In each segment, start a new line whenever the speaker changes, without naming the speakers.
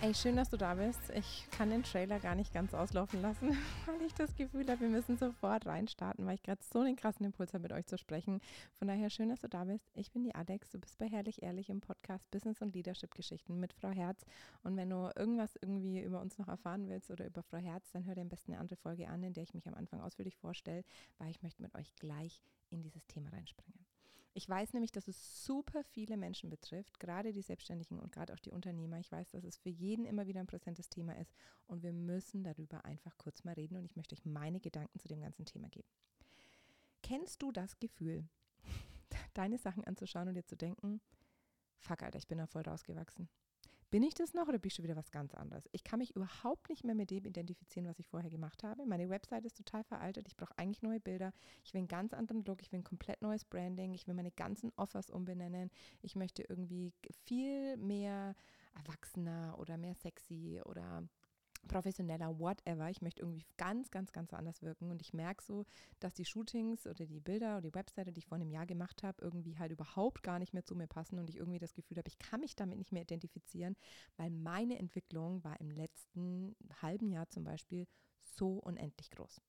Ey, schön, dass du da bist. Ich kann den Trailer gar nicht ganz auslaufen lassen, weil ich das Gefühl habe, wir müssen sofort reinstarten, weil ich gerade so einen krassen Impuls habe, mit euch zu sprechen. Von daher schön, dass du da bist. Ich bin die Alex. Du bist bei Herrlich Ehrlich im Podcast Business und Leadership Geschichten mit Frau Herz. Und wenn du irgendwas irgendwie über uns noch erfahren willst oder über Frau Herz, dann hör dir am besten eine andere Folge an, in der ich mich am Anfang ausführlich vorstelle, weil ich möchte mit euch gleich in dieses Thema reinspringen. Ich weiß nämlich, dass es super viele Menschen betrifft, gerade die Selbstständigen und gerade auch die Unternehmer. Ich weiß, dass es für jeden immer wieder ein präsentes Thema ist und wir müssen darüber einfach kurz mal reden und ich möchte euch meine Gedanken zu dem ganzen Thema geben. Kennst du das Gefühl, deine Sachen anzuschauen und dir zu denken, fuck Alter, ich bin da voll rausgewachsen. Bin ich das noch oder ich schon wieder was ganz anderes? Ich kann mich überhaupt nicht mehr mit dem identifizieren, was ich vorher gemacht habe. Meine Website ist total veraltet. Ich brauche eigentlich neue Bilder. Ich will einen ganz anderen Look. Ich will ein komplett neues Branding. Ich will meine ganzen Offers umbenennen. Ich möchte irgendwie viel mehr erwachsener oder mehr sexy oder professioneller, whatever. Ich möchte irgendwie ganz, ganz, ganz anders wirken. Und ich merke so, dass die Shootings oder die Bilder oder die Webseite, die ich vor einem Jahr gemacht habe, irgendwie halt überhaupt gar nicht mehr zu mir passen und ich irgendwie das Gefühl habe, ich kann mich damit nicht mehr identifizieren, weil meine Entwicklung war im letzten halben Jahr zum Beispiel so unendlich groß.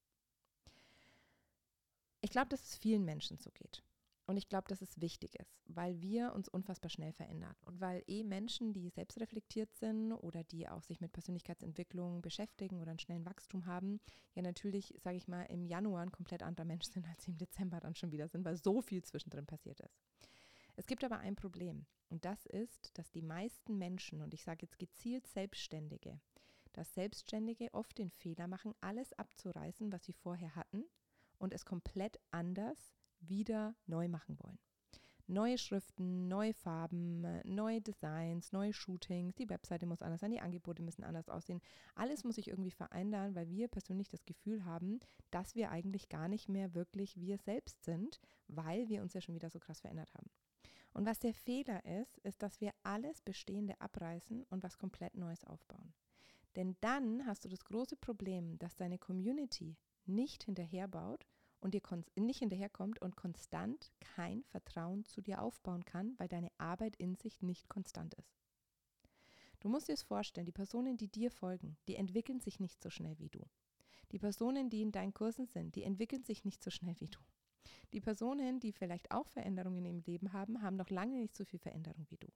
Ich glaube, dass es vielen Menschen so geht. Und ich glaube, dass es wichtig ist, weil wir uns unfassbar schnell verändern. Und weil eh Menschen, die selbst reflektiert sind oder die auch sich mit Persönlichkeitsentwicklung beschäftigen oder einen schnellen Wachstum haben, ja natürlich, sage ich mal, im Januar ein komplett anderer Mensch sind, als sie im Dezember dann schon wieder sind, weil so viel zwischendrin passiert ist. Es gibt aber ein Problem. Und das ist, dass die meisten Menschen, und ich sage jetzt gezielt Selbstständige, dass Selbstständige oft den Fehler machen, alles abzureißen, was sie vorher hatten und es komplett anders wieder neu machen wollen. Neue Schriften, neue Farben, neue Designs, neue Shootings, die Webseite muss anders sein, die Angebote müssen anders aussehen. Alles muss sich irgendwie verändern, weil wir persönlich das Gefühl haben, dass wir eigentlich gar nicht mehr wirklich wir selbst sind, weil wir uns ja schon wieder so krass verändert haben. Und was der Fehler ist, ist, dass wir alles Bestehende abreißen und was komplett Neues aufbauen. Denn dann hast du das große Problem, dass deine Community nicht hinterherbaut und dir nicht hinterherkommt und konstant kein Vertrauen zu dir aufbauen kann, weil deine Arbeit in sich nicht konstant ist. Du musst dir es vorstellen, die Personen, die dir folgen, die entwickeln sich nicht so schnell wie du. Die Personen, die in deinen Kursen sind, die entwickeln sich nicht so schnell wie du. Die Personen, die vielleicht auch Veränderungen im Leben haben, haben noch lange nicht so viel Veränderung wie du.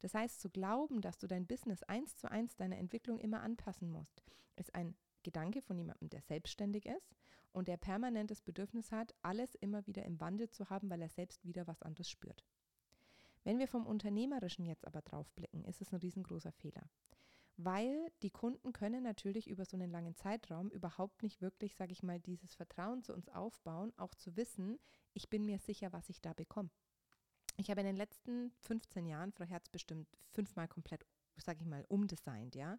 Das heißt, zu glauben, dass du dein Business eins zu eins deiner Entwicklung immer anpassen musst, ist ein Gedanke von jemandem, der selbstständig ist und der permanent das Bedürfnis hat, alles immer wieder im Wandel zu haben, weil er selbst wieder was anderes spürt. Wenn wir vom Unternehmerischen jetzt aber drauf blicken, ist es ein riesengroßer Fehler. Weil die Kunden können natürlich über so einen langen Zeitraum überhaupt nicht wirklich, sage ich mal, dieses Vertrauen zu uns aufbauen, auch zu wissen, ich bin mir sicher, was ich da bekomme. Ich habe in den letzten 15 Jahren Frau Herz bestimmt fünfmal komplett, sage ich mal, umdesignt, ja.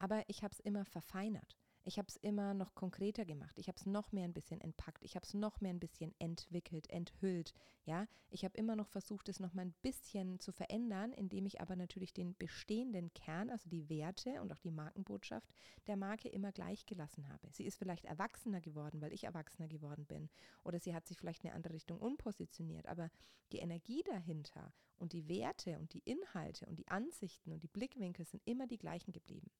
Aber ich habe es immer verfeinert. Ich habe es immer noch konkreter gemacht. Ich habe es noch mehr ein bisschen entpackt. Ich habe es noch mehr ein bisschen entwickelt, enthüllt. Ja, ich habe immer noch versucht, es noch mal ein bisschen zu verändern, indem ich aber natürlich den bestehenden Kern, also die Werte und auch die Markenbotschaft der Marke immer gleich gelassen habe. Sie ist vielleicht erwachsener geworden, weil ich erwachsener geworden bin. Oder sie hat sich vielleicht in eine andere Richtung unpositioniert. Aber die Energie dahinter und die Werte und die Inhalte und die Ansichten und die Blickwinkel sind immer die gleichen geblieben.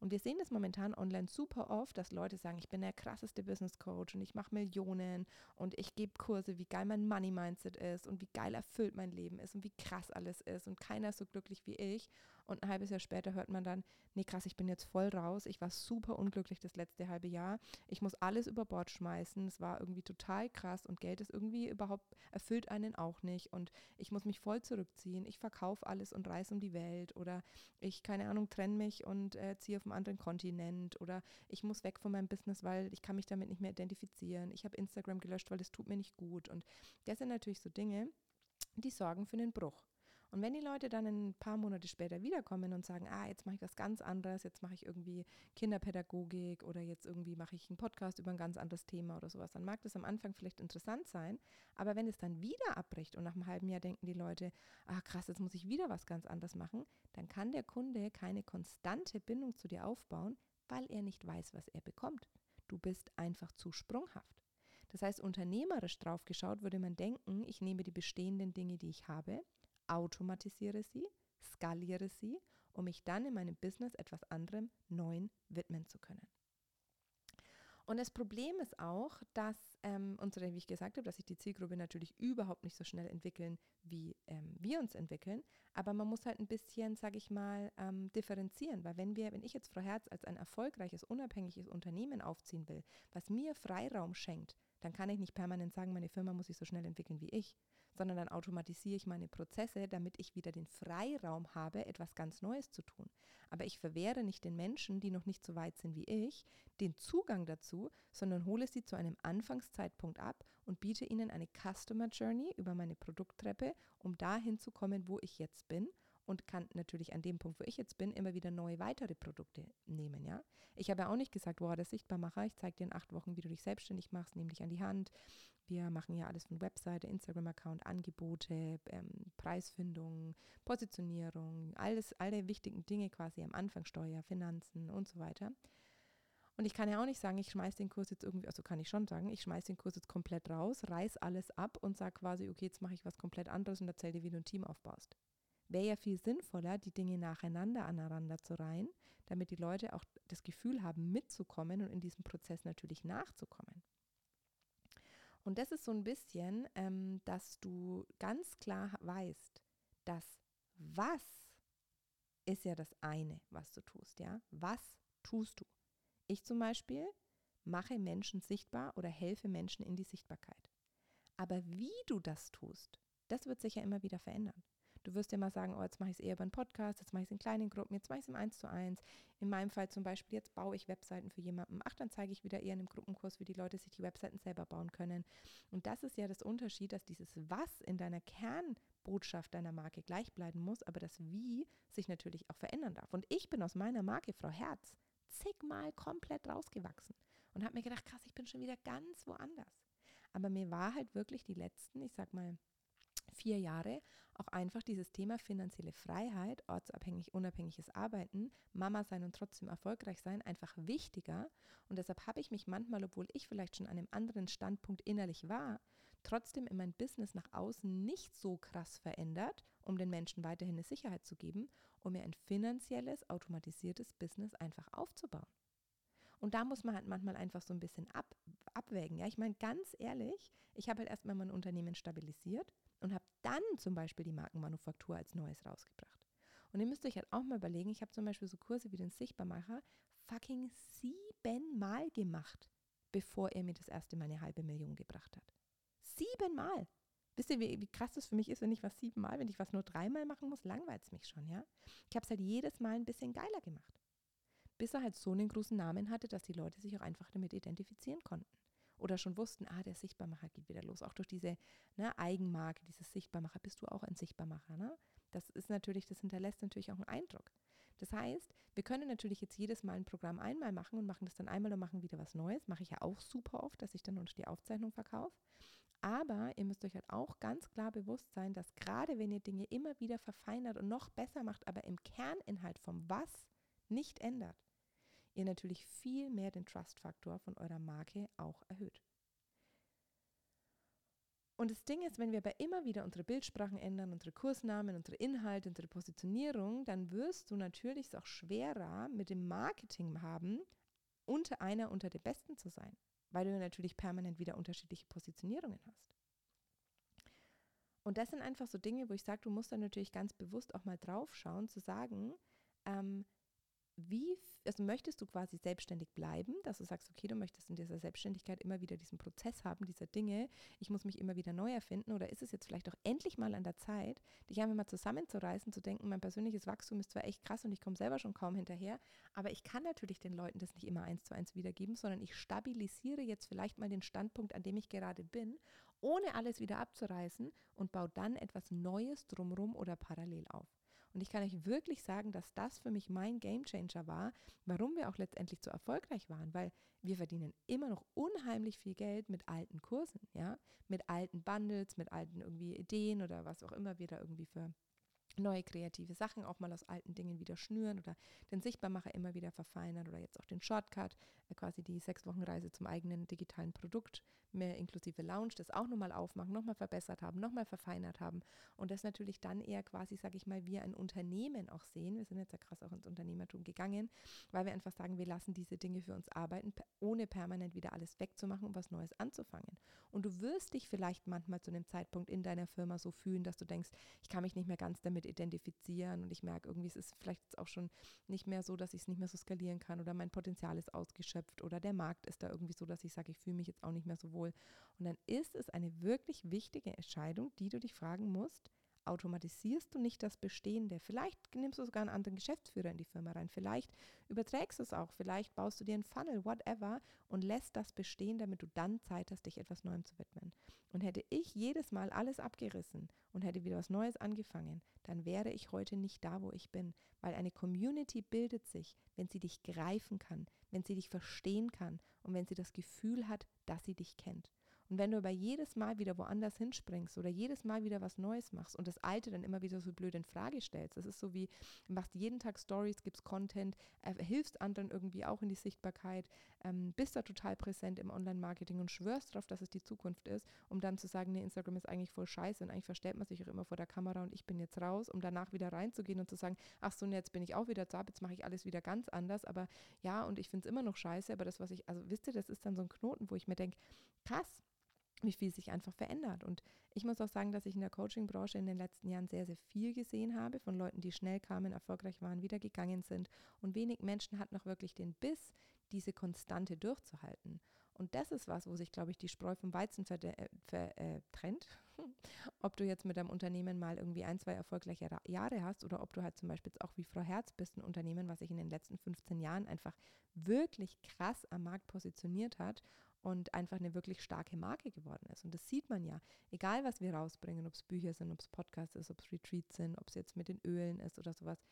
Und wir sehen das momentan online super oft, dass Leute sagen, ich bin der krasseste Business Coach und ich mache Millionen und ich gebe Kurse, wie geil mein Money Mindset ist und wie geil erfüllt mein Leben ist und wie krass alles ist und keiner ist so glücklich wie ich. Und ein halbes Jahr später hört man dann, nee krass, ich bin jetzt voll raus, ich war super unglücklich das letzte halbe Jahr, ich muss alles über Bord schmeißen, es war irgendwie total krass und Geld ist irgendwie überhaupt, erfüllt einen auch nicht. Und ich muss mich voll zurückziehen, ich verkaufe alles und reise um die Welt oder ich, keine Ahnung, trenne mich und äh, ziehe auf einen anderen Kontinent oder ich muss weg von meinem Business, weil ich kann mich damit nicht mehr identifizieren. Ich habe Instagram gelöscht, weil es tut mir nicht gut. Und das sind natürlich so Dinge, die sorgen für einen Bruch. Und wenn die Leute dann ein paar Monate später wiederkommen und sagen, ah, jetzt mache ich was ganz anderes, jetzt mache ich irgendwie Kinderpädagogik oder jetzt irgendwie mache ich einen Podcast über ein ganz anderes Thema oder sowas, dann mag das am Anfang vielleicht interessant sein, aber wenn es dann wieder abbricht und nach einem halben Jahr denken die Leute, ah krass, jetzt muss ich wieder was ganz anderes machen, dann kann der Kunde keine konstante Bindung zu dir aufbauen, weil er nicht weiß, was er bekommt. Du bist einfach zu sprunghaft. Das heißt, unternehmerisch drauf geschaut würde man denken, ich nehme die bestehenden Dinge, die ich habe, automatisiere sie, skaliere sie um mich dann in meinem Business etwas anderem, Neuen widmen zu können. Und das Problem ist auch, dass ähm, unsere, wie ich gesagt habe, dass sich die Zielgruppe natürlich überhaupt nicht so schnell entwickeln, wie ähm, wir uns entwickeln. Aber man muss halt ein bisschen, sage ich mal, ähm, differenzieren, weil wenn wir, wenn ich jetzt Frau Herz als ein erfolgreiches, unabhängiges Unternehmen aufziehen will, was mir Freiraum schenkt, dann kann ich nicht permanent sagen, meine Firma muss sich so schnell entwickeln wie ich, sondern dann automatisiere ich meine Prozesse, damit ich wieder den Freiraum habe, etwas ganz Neues zu tun. Aber ich verwehre nicht den Menschen, die noch nicht so weit sind wie ich, den Zugang dazu, sondern hole sie zu einem Anfangszeitpunkt ab und biete ihnen eine Customer Journey über meine Produkttreppe, um dahin zu kommen, wo ich jetzt bin und kann natürlich an dem Punkt, wo ich jetzt bin, immer wieder neue weitere Produkte nehmen. Ja? Ich habe ja auch nicht gesagt, wow, das Sichtbarmacher, ich zeige dir in acht Wochen, wie du dich selbstständig machst, nehme dich an die Hand. Wir machen ja alles von Webseite, Instagram-Account, Angebote, ähm, Preisfindung, Positionierung, alles, alle wichtigen Dinge quasi am Anfang, Steuer, Finanzen und so weiter. Und ich kann ja auch nicht sagen, ich schmeiße den Kurs jetzt irgendwie, also kann ich schon sagen, ich schmeiße den Kurs jetzt komplett raus, reiß alles ab und sage quasi, okay, jetzt mache ich was komplett anderes und erzähle dir, wie du ein Team aufbaust wäre ja viel sinnvoller, die Dinge nacheinander aneinander zu reihen, damit die Leute auch das Gefühl haben, mitzukommen und in diesem Prozess natürlich nachzukommen. Und das ist so ein bisschen, ähm, dass du ganz klar weißt, dass was ist ja das eine, was du tust, ja? Was tust du? Ich zum Beispiel mache Menschen sichtbar oder helfe Menschen in die Sichtbarkeit. Aber wie du das tust, das wird sich ja immer wieder verändern. Du wirst mal sagen, oh, jetzt mache ich es eher über einen Podcast, jetzt mache ich es in kleinen Gruppen, jetzt mache ich es im 1 zu 1. In meinem Fall zum Beispiel, jetzt baue ich Webseiten für jemanden. Ach, dann zeige ich wieder eher in einem Gruppenkurs, wie die Leute sich die Webseiten selber bauen können. Und das ist ja das Unterschied, dass dieses Was in deiner Kernbotschaft deiner Marke gleich bleiben muss, aber das Wie sich natürlich auch verändern darf. Und ich bin aus meiner Marke, Frau Herz, zigmal komplett rausgewachsen und habe mir gedacht, krass, ich bin schon wieder ganz woanders. Aber mir war halt wirklich die letzten, ich sag mal, vier Jahre auch einfach dieses Thema finanzielle Freiheit, ortsabhängig, unabhängiges Arbeiten, Mama sein und trotzdem erfolgreich sein, einfach wichtiger. Und deshalb habe ich mich manchmal, obwohl ich vielleicht schon an einem anderen Standpunkt innerlich war, trotzdem in mein Business nach außen nicht so krass verändert, um den Menschen weiterhin eine Sicherheit zu geben, um mir ein finanzielles, automatisiertes Business einfach aufzubauen. Und da muss man halt manchmal einfach so ein bisschen ab, abwägen. Ja, ich meine, ganz ehrlich, ich habe halt erstmal mein Unternehmen stabilisiert und habe dann zum Beispiel die Markenmanufaktur als Neues rausgebracht. Und ihr müsst euch halt auch mal überlegen, ich habe zum Beispiel so Kurse wie den Sichtbarmacher fucking siebenmal gemacht, bevor er mir das erste Mal eine halbe Million gebracht hat. Siebenmal! Wisst ihr, wie, wie krass das für mich ist, wenn ich was siebenmal, wenn ich was nur dreimal machen muss, langweilt es mich schon, ja? Ich habe es halt jedes Mal ein bisschen geiler gemacht. Bis er halt so einen großen Namen hatte, dass die Leute sich auch einfach damit identifizieren konnten oder schon wussten, ah, der Sichtbarmacher geht wieder los. Auch durch diese ne, Eigenmarke, dieses Sichtbarmacher, bist du auch ein Sichtbarmacher. Ne? Das ist natürlich, das hinterlässt natürlich auch einen Eindruck. Das heißt, wir können natürlich jetzt jedes Mal ein Programm einmal machen und machen das dann einmal und machen wieder was Neues. Mache ich ja auch super oft, dass ich dann unter die Aufzeichnung verkaufe. Aber ihr müsst euch halt auch ganz klar bewusst sein, dass gerade wenn ihr Dinge immer wieder verfeinert und noch besser macht, aber im Kerninhalt vom Was nicht ändert, ihr natürlich viel mehr den Trust-Faktor von eurer Marke auch erhöht. Und das Ding ist, wenn wir aber immer wieder unsere Bildsprachen ändern, unsere Kursnamen, unsere Inhalte, unsere Positionierung, dann wirst du natürlich es auch schwerer mit dem Marketing haben, unter einer unter den Besten zu sein, weil du natürlich permanent wieder unterschiedliche Positionierungen hast. Und das sind einfach so Dinge, wo ich sage, du musst dann natürlich ganz bewusst auch mal drauf schauen, zu sagen, ähm, wie, also möchtest du quasi selbstständig bleiben, dass du sagst, okay, du möchtest in dieser Selbstständigkeit immer wieder diesen Prozess haben, dieser Dinge, ich muss mich immer wieder neu erfinden oder ist es jetzt vielleicht auch endlich mal an der Zeit, dich einfach mal zusammenzureißen, zu denken, mein persönliches Wachstum ist zwar echt krass und ich komme selber schon kaum hinterher, aber ich kann natürlich den Leuten das nicht immer eins zu eins wiedergeben, sondern ich stabilisiere jetzt vielleicht mal den Standpunkt, an dem ich gerade bin, ohne alles wieder abzureißen und baue dann etwas Neues drumrum oder parallel auf. Und ich kann euch wirklich sagen, dass das für mich mein Gamechanger war, warum wir auch letztendlich so erfolgreich waren, weil wir verdienen immer noch unheimlich viel Geld mit alten Kursen, ja, mit alten Bundles, mit alten irgendwie Ideen oder was auch immer wir da irgendwie für neue kreative Sachen auch mal aus alten Dingen wieder schnüren oder den Sichtbarmacher immer wieder verfeinern oder jetzt auch den Shortcut, äh, quasi die sechs Wochen Reise zum eigenen digitalen Produkt mehr inklusive Lounge, das auch nochmal aufmachen, nochmal verbessert haben, nochmal verfeinert haben und das natürlich dann eher quasi, sage ich mal, wir ein Unternehmen auch sehen. Wir sind jetzt ja krass auch ins Unternehmertum gegangen, weil wir einfach sagen, wir lassen diese Dinge für uns arbeiten, ohne permanent wieder alles wegzumachen, um was Neues anzufangen. Und du wirst dich vielleicht manchmal zu einem Zeitpunkt in deiner Firma so fühlen, dass du denkst, ich kann mich nicht mehr ganz damit identifizieren und ich merke irgendwie, es ist vielleicht auch schon nicht mehr so, dass ich es nicht mehr so skalieren kann oder mein Potenzial ist ausgeschöpft oder der Markt ist da irgendwie so, dass ich sage, ich fühle mich jetzt auch nicht mehr so wohl. Und dann ist es eine wirklich wichtige Entscheidung, die du dich fragen musst, automatisierst du nicht das Bestehende. Vielleicht nimmst du sogar einen anderen Geschäftsführer in die Firma rein. Vielleicht überträgst du es auch. Vielleicht baust du dir einen Funnel, whatever, und lässt das bestehen, damit du dann Zeit hast, dich etwas Neuem zu widmen. Und hätte ich jedes Mal alles abgerissen und hätte wieder was Neues angefangen, dann wäre ich heute nicht da, wo ich bin. Weil eine Community bildet sich, wenn sie dich greifen kann, wenn sie dich verstehen kann und wenn sie das Gefühl hat, dass sie dich kennt. Und wenn du aber jedes Mal wieder woanders hinspringst oder jedes Mal wieder was Neues machst und das Alte dann immer wieder so blöd in Frage stellst, das ist so wie, machst jeden Tag Stories, gibst Content, äh, hilfst anderen irgendwie auch in die Sichtbarkeit, ähm, bist da total präsent im Online-Marketing und schwörst darauf, dass es die Zukunft ist, um dann zu sagen, nee, Instagram ist eigentlich voll scheiße und eigentlich verstellt man sich auch immer vor der Kamera und ich bin jetzt raus, um danach wieder reinzugehen und zu sagen, ach so, jetzt bin ich auch wieder da, jetzt mache ich alles wieder ganz anders, aber ja, und ich finde es immer noch scheiße, aber das, was ich, also wisst ihr, das ist dann so ein Knoten, wo ich mir denke, krass, wie viel sich einfach verändert. Und ich muss auch sagen, dass ich in der Coaching-Branche in den letzten Jahren sehr, sehr viel gesehen habe von Leuten, die schnell kamen, erfolgreich waren, wieder gegangen sind. Und wenig Menschen hatten noch wirklich den Biss, diese Konstante durchzuhalten. Und das ist was, wo sich, glaube ich, die Spreu vom Weizen äh, trennt. ob du jetzt mit deinem Unternehmen mal irgendwie ein, zwei erfolgreiche Jahre hast oder ob du halt zum Beispiel auch wie Frau Herz bist, ein Unternehmen, was sich in den letzten 15 Jahren einfach wirklich krass am Markt positioniert hat und einfach eine wirklich starke Marke geworden ist. Und das sieht man ja, egal was wir rausbringen, ob es Bücher sind, ob es Podcasts ist, ob es Retreats sind, ob es jetzt mit den Ölen ist oder sowas.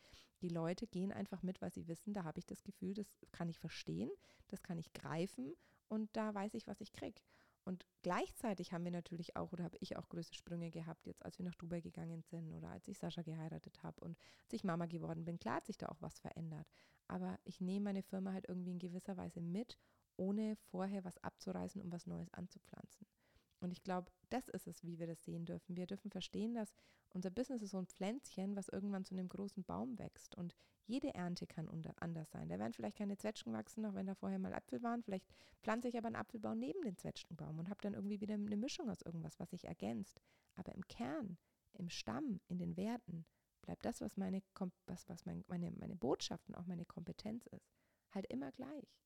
Die Leute gehen einfach mit, weil sie wissen, da habe ich das Gefühl, das kann ich verstehen, das kann ich greifen und da weiß ich, was ich kriege. Und gleichzeitig haben wir natürlich auch, oder habe ich auch größere Sprünge gehabt, jetzt als wir nach Dubai gegangen sind oder als ich Sascha geheiratet habe und als ich Mama geworden bin. Klar hat sich da auch was verändert. Aber ich nehme meine Firma halt irgendwie in gewisser Weise mit ohne vorher was abzureißen, um was Neues anzupflanzen. Und ich glaube, das ist es, wie wir das sehen dürfen. Wir dürfen verstehen, dass unser Business ist so ein Pflänzchen, was irgendwann zu einem großen Baum wächst. Und jede Ernte kann anders sein. Da werden vielleicht keine Zwetschgen wachsen, auch wenn da vorher mal Äpfel waren. Vielleicht pflanze ich aber einen Apfelbaum neben den Zwetschgenbaum und habe dann irgendwie wieder eine Mischung aus irgendwas, was sich ergänzt. Aber im Kern, im Stamm, in den Werten bleibt das, was meine, was, was meine, meine Botschaft und auch meine Kompetenz ist, halt immer gleich.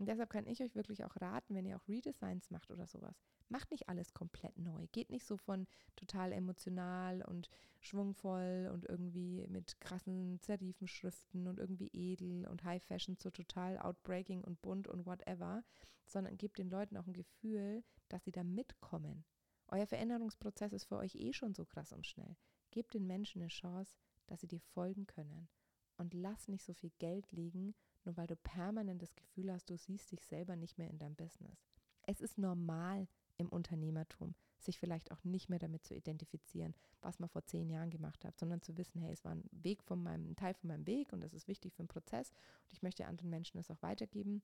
Und deshalb kann ich euch wirklich auch raten, wenn ihr auch Redesigns macht oder sowas, macht nicht alles komplett neu. Geht nicht so von total emotional und schwungvoll und irgendwie mit krassen Serifenschriften und irgendwie edel und High Fashion zu total outbreaking und bunt und whatever, sondern gebt den Leuten auch ein Gefühl, dass sie da mitkommen. Euer Veränderungsprozess ist für euch eh schon so krass und schnell. Gebt den Menschen eine Chance, dass sie dir folgen können. Und lass nicht so viel Geld liegen nur weil du permanent das Gefühl hast, du siehst dich selber nicht mehr in deinem Business. Es ist normal im Unternehmertum, sich vielleicht auch nicht mehr damit zu identifizieren, was man vor zehn Jahren gemacht hat, sondern zu wissen, hey, es war ein Weg von meinem, ein Teil von meinem Weg und das ist wichtig für den Prozess und ich möchte anderen Menschen das auch weitergeben.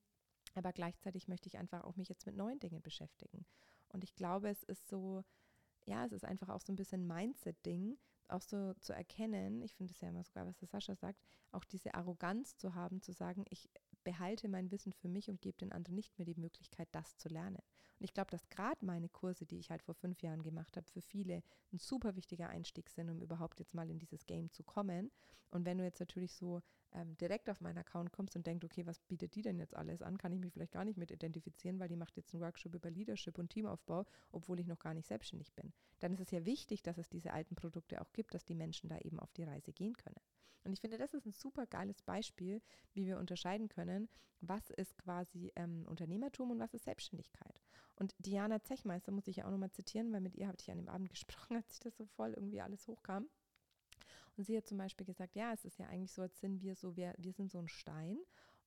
Aber gleichzeitig möchte ich einfach auch mich jetzt mit neuen Dingen beschäftigen. Und ich glaube, es ist so, ja, es ist einfach auch so ein bisschen Mindset-Ding, auch so zu erkennen, ich finde es ja immer sogar, was der Sascha sagt, auch diese Arroganz zu haben, zu sagen, ich behalte mein Wissen für mich und gebe den anderen nicht mehr die Möglichkeit, das zu lernen. Und ich glaube, dass gerade meine Kurse, die ich halt vor fünf Jahren gemacht habe, für viele ein super wichtiger Einstieg sind, um überhaupt jetzt mal in dieses Game zu kommen. Und wenn du jetzt natürlich so ähm, direkt auf meinen Account kommst und denkst, okay, was bietet die denn jetzt alles an, kann ich mich vielleicht gar nicht mit identifizieren, weil die macht jetzt einen Workshop über Leadership und Teamaufbau, obwohl ich noch gar nicht selbstständig bin. Dann ist es ja wichtig, dass es diese alten Produkte auch gibt, dass die Menschen da eben auf die Reise gehen können. Und ich finde, das ist ein super geiles Beispiel, wie wir unterscheiden können, was ist quasi ähm, Unternehmertum und was ist Selbstständigkeit. Und Diana Zechmeister muss ich ja auch nochmal zitieren, weil mit ihr habe ich an dem Abend gesprochen, als ich das so voll irgendwie alles hochkam. Und sie hat zum Beispiel gesagt, ja, es ist ja eigentlich so, als sind wir so, wir, wir sind so ein Stein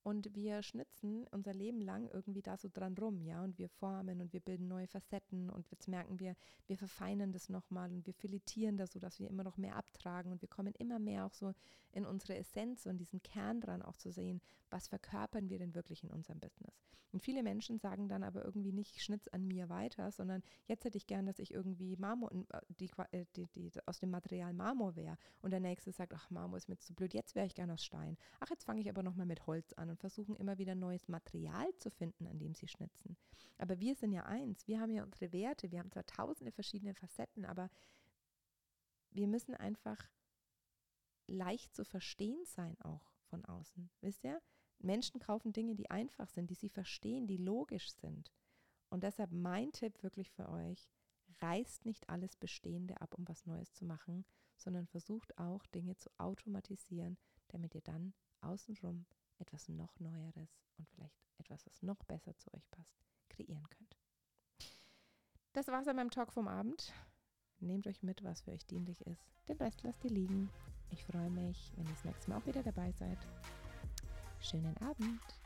Und wir schnitzen unser Leben lang irgendwie da so dran rum, ja, und wir formen und wir bilden neue Facetten und jetzt merken wir, wir verfeinern das nochmal und wir filetieren das so, dass wir immer noch mehr abtragen und wir kommen immer mehr auch so in unsere Essenz und diesen Kern dran auch zu sehen, was verkörpern wir denn wirklich in unserem Business. Und viele Menschen sagen dann aber irgendwie nicht, ich schnitz an mir weiter, sondern jetzt hätte ich gern, dass ich irgendwie Marmor, äh, die, äh, die, die, aus dem Material Marmor wäre und der nächste sagt, ach, Marmor ist mir zu blöd, jetzt wäre ich gern aus Stein. Ach, jetzt fange ich aber nochmal mit Holz an und versuchen immer wieder neues Material zu finden, an dem sie schnitzen. Aber wir sind ja eins, wir haben ja unsere Werte, wir haben zwar tausende verschiedene Facetten, aber wir müssen einfach leicht zu verstehen sein auch von außen. Wisst ihr? Menschen kaufen Dinge, die einfach sind, die sie verstehen, die logisch sind. Und deshalb mein Tipp wirklich für euch, reißt nicht alles Bestehende ab, um was Neues zu machen, sondern versucht auch Dinge zu automatisieren, damit ihr dann außenrum etwas noch Neueres und vielleicht etwas, was noch besser zu euch passt, kreieren könnt. Das war's an meinem Talk vom Abend. Nehmt euch mit, was für euch dienlich ist. Den Rest lasst ihr liegen. Ich freue mich, wenn ihr das nächste Mal auch wieder dabei seid. Schönen Abend.